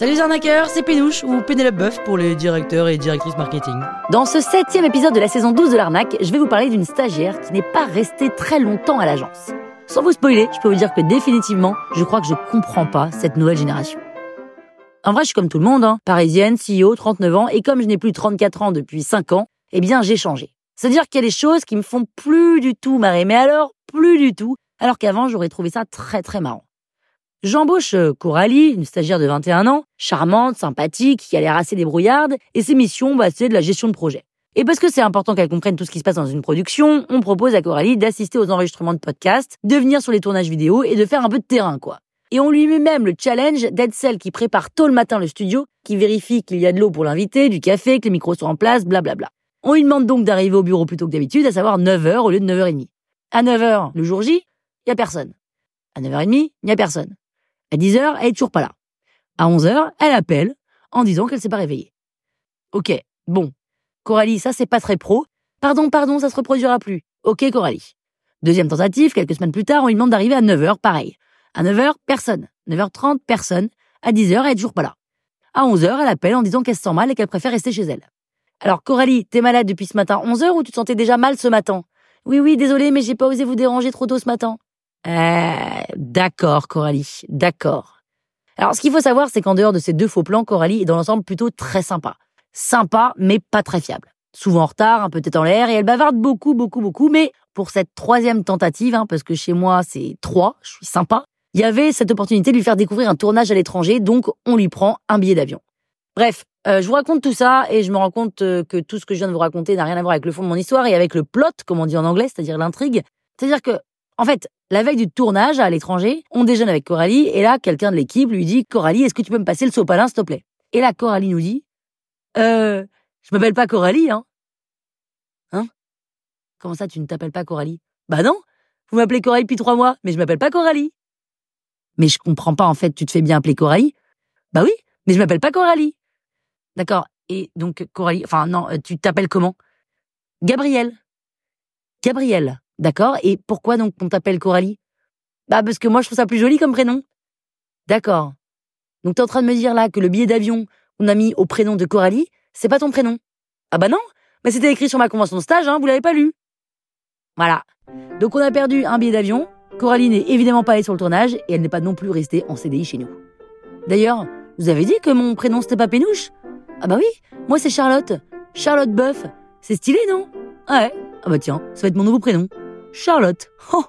Salut les arnaqueurs, c'est Pénouche ou Pénélope Boeuf pour les directeurs et directrices marketing. Dans ce septième épisode de la saison 12 de l'arnaque, je vais vous parler d'une stagiaire qui n'est pas restée très longtemps à l'agence. Sans vous spoiler, je peux vous dire que définitivement, je crois que je comprends pas cette nouvelle génération. En vrai, je suis comme tout le monde, hein. parisienne, CEO, 39 ans, et comme je n'ai plus 34 ans depuis 5 ans, eh bien j'ai changé. C'est-à-dire qu'il y a des choses qui me font plus du tout marrer, mais alors plus du tout, alors qu'avant j'aurais trouvé ça très très marrant. J'embauche euh, Coralie, une stagiaire de 21 ans, charmante, sympathique, qui a l'air assez débrouillarde, et ses missions, bah, c'est de la gestion de projet. Et parce que c'est important qu'elle comprenne tout ce qui se passe dans une production, on propose à Coralie d'assister aux enregistrements de podcasts, de venir sur les tournages vidéo et de faire un peu de terrain, quoi. Et on lui met même le challenge d'être celle qui prépare tôt le matin le studio, qui vérifie qu'il y a de l'eau pour l'invité, du café, que les micros sont en place, blablabla. On lui demande donc d'arriver au bureau plus tôt que d'habitude, à savoir 9h au lieu de 9h30. À 9h, le jour J, il y a personne. À 9h30, il n'y a personne. À 10h, elle est toujours pas là. À 11h, elle appelle en disant qu'elle s'est pas réveillée. Ok, bon. Coralie, ça c'est pas très pro. Pardon, pardon, ça se reproduira plus. Ok, Coralie. Deuxième tentative, quelques semaines plus tard, on lui demande d'arriver à 9h, pareil. À 9h, personne. 9h30, personne. À 10h, elle est toujours pas là. À 11h, elle appelle en disant qu'elle se sent mal et qu'elle préfère rester chez elle. Alors, Coralie, t'es malade depuis ce matin 11h ou tu te sentais déjà mal ce matin? Oui, oui, désolé, mais j'ai pas osé vous déranger trop tôt ce matin. Euh, d'accord, Coralie, d'accord. Alors, ce qu'il faut savoir, c'est qu'en dehors de ces deux faux plans, Coralie est dans l'ensemble plutôt très sympa. Sympa, mais pas très fiable. Souvent en retard, un peu tête en l'air, et elle bavarde beaucoup, beaucoup, beaucoup, mais pour cette troisième tentative, hein, parce que chez moi c'est trois, je suis sympa, il y avait cette opportunité de lui faire découvrir un tournage à l'étranger, donc on lui prend un billet d'avion. Bref, euh, je vous raconte tout ça et je me rends compte euh, que tout ce que je viens de vous raconter n'a rien à voir avec le fond de mon histoire et avec le plot, comme on dit en anglais, c'est-à-dire l'intrigue. C'est-à-dire que, en fait, la veille du tournage à l'étranger, on déjeune avec Coralie et là, quelqu'un de l'équipe lui dit Coralie, est-ce que tu peux me passer le sopalin, s'il te plaît? Et là, Coralie nous dit Euh, je m'appelle pas Coralie, hein Hein? Comment ça, tu ne t'appelles pas Coralie? Bah non, vous m'appelez Coralie depuis trois mois, mais je m'appelle pas Coralie. Mais je comprends pas, en fait, tu te fais bien appeler Coralie Bah oui, mais je m'appelle pas Coralie. D'accord. Et donc, Coralie, enfin non, euh, tu t'appelles comment? Gabriel. Gabriel, d'accord? Et pourquoi donc on t'appelle Coralie? Bah parce que moi je trouve ça plus joli comme prénom. D'accord. Donc t'es en train de me dire là que le billet d'avion qu'on a mis au prénom de Coralie, c'est pas ton prénom Ah bah non, mais c'était écrit sur ma convention de stage, hein, vous l'avez pas lu. Voilà. Donc on a perdu un billet d'avion, Coralie n'est évidemment pas allée sur le tournage et elle n'est pas non plus restée en CDI chez nous. D'ailleurs, vous avez dit que mon prénom c'était pas Pénouche? Ah bah oui, moi c'est Charlotte. Charlotte Boeuf. C'est stylé, non? Ouais? Ah bah tiens, ça va être mon nouveau prénom. Charlotte. Oh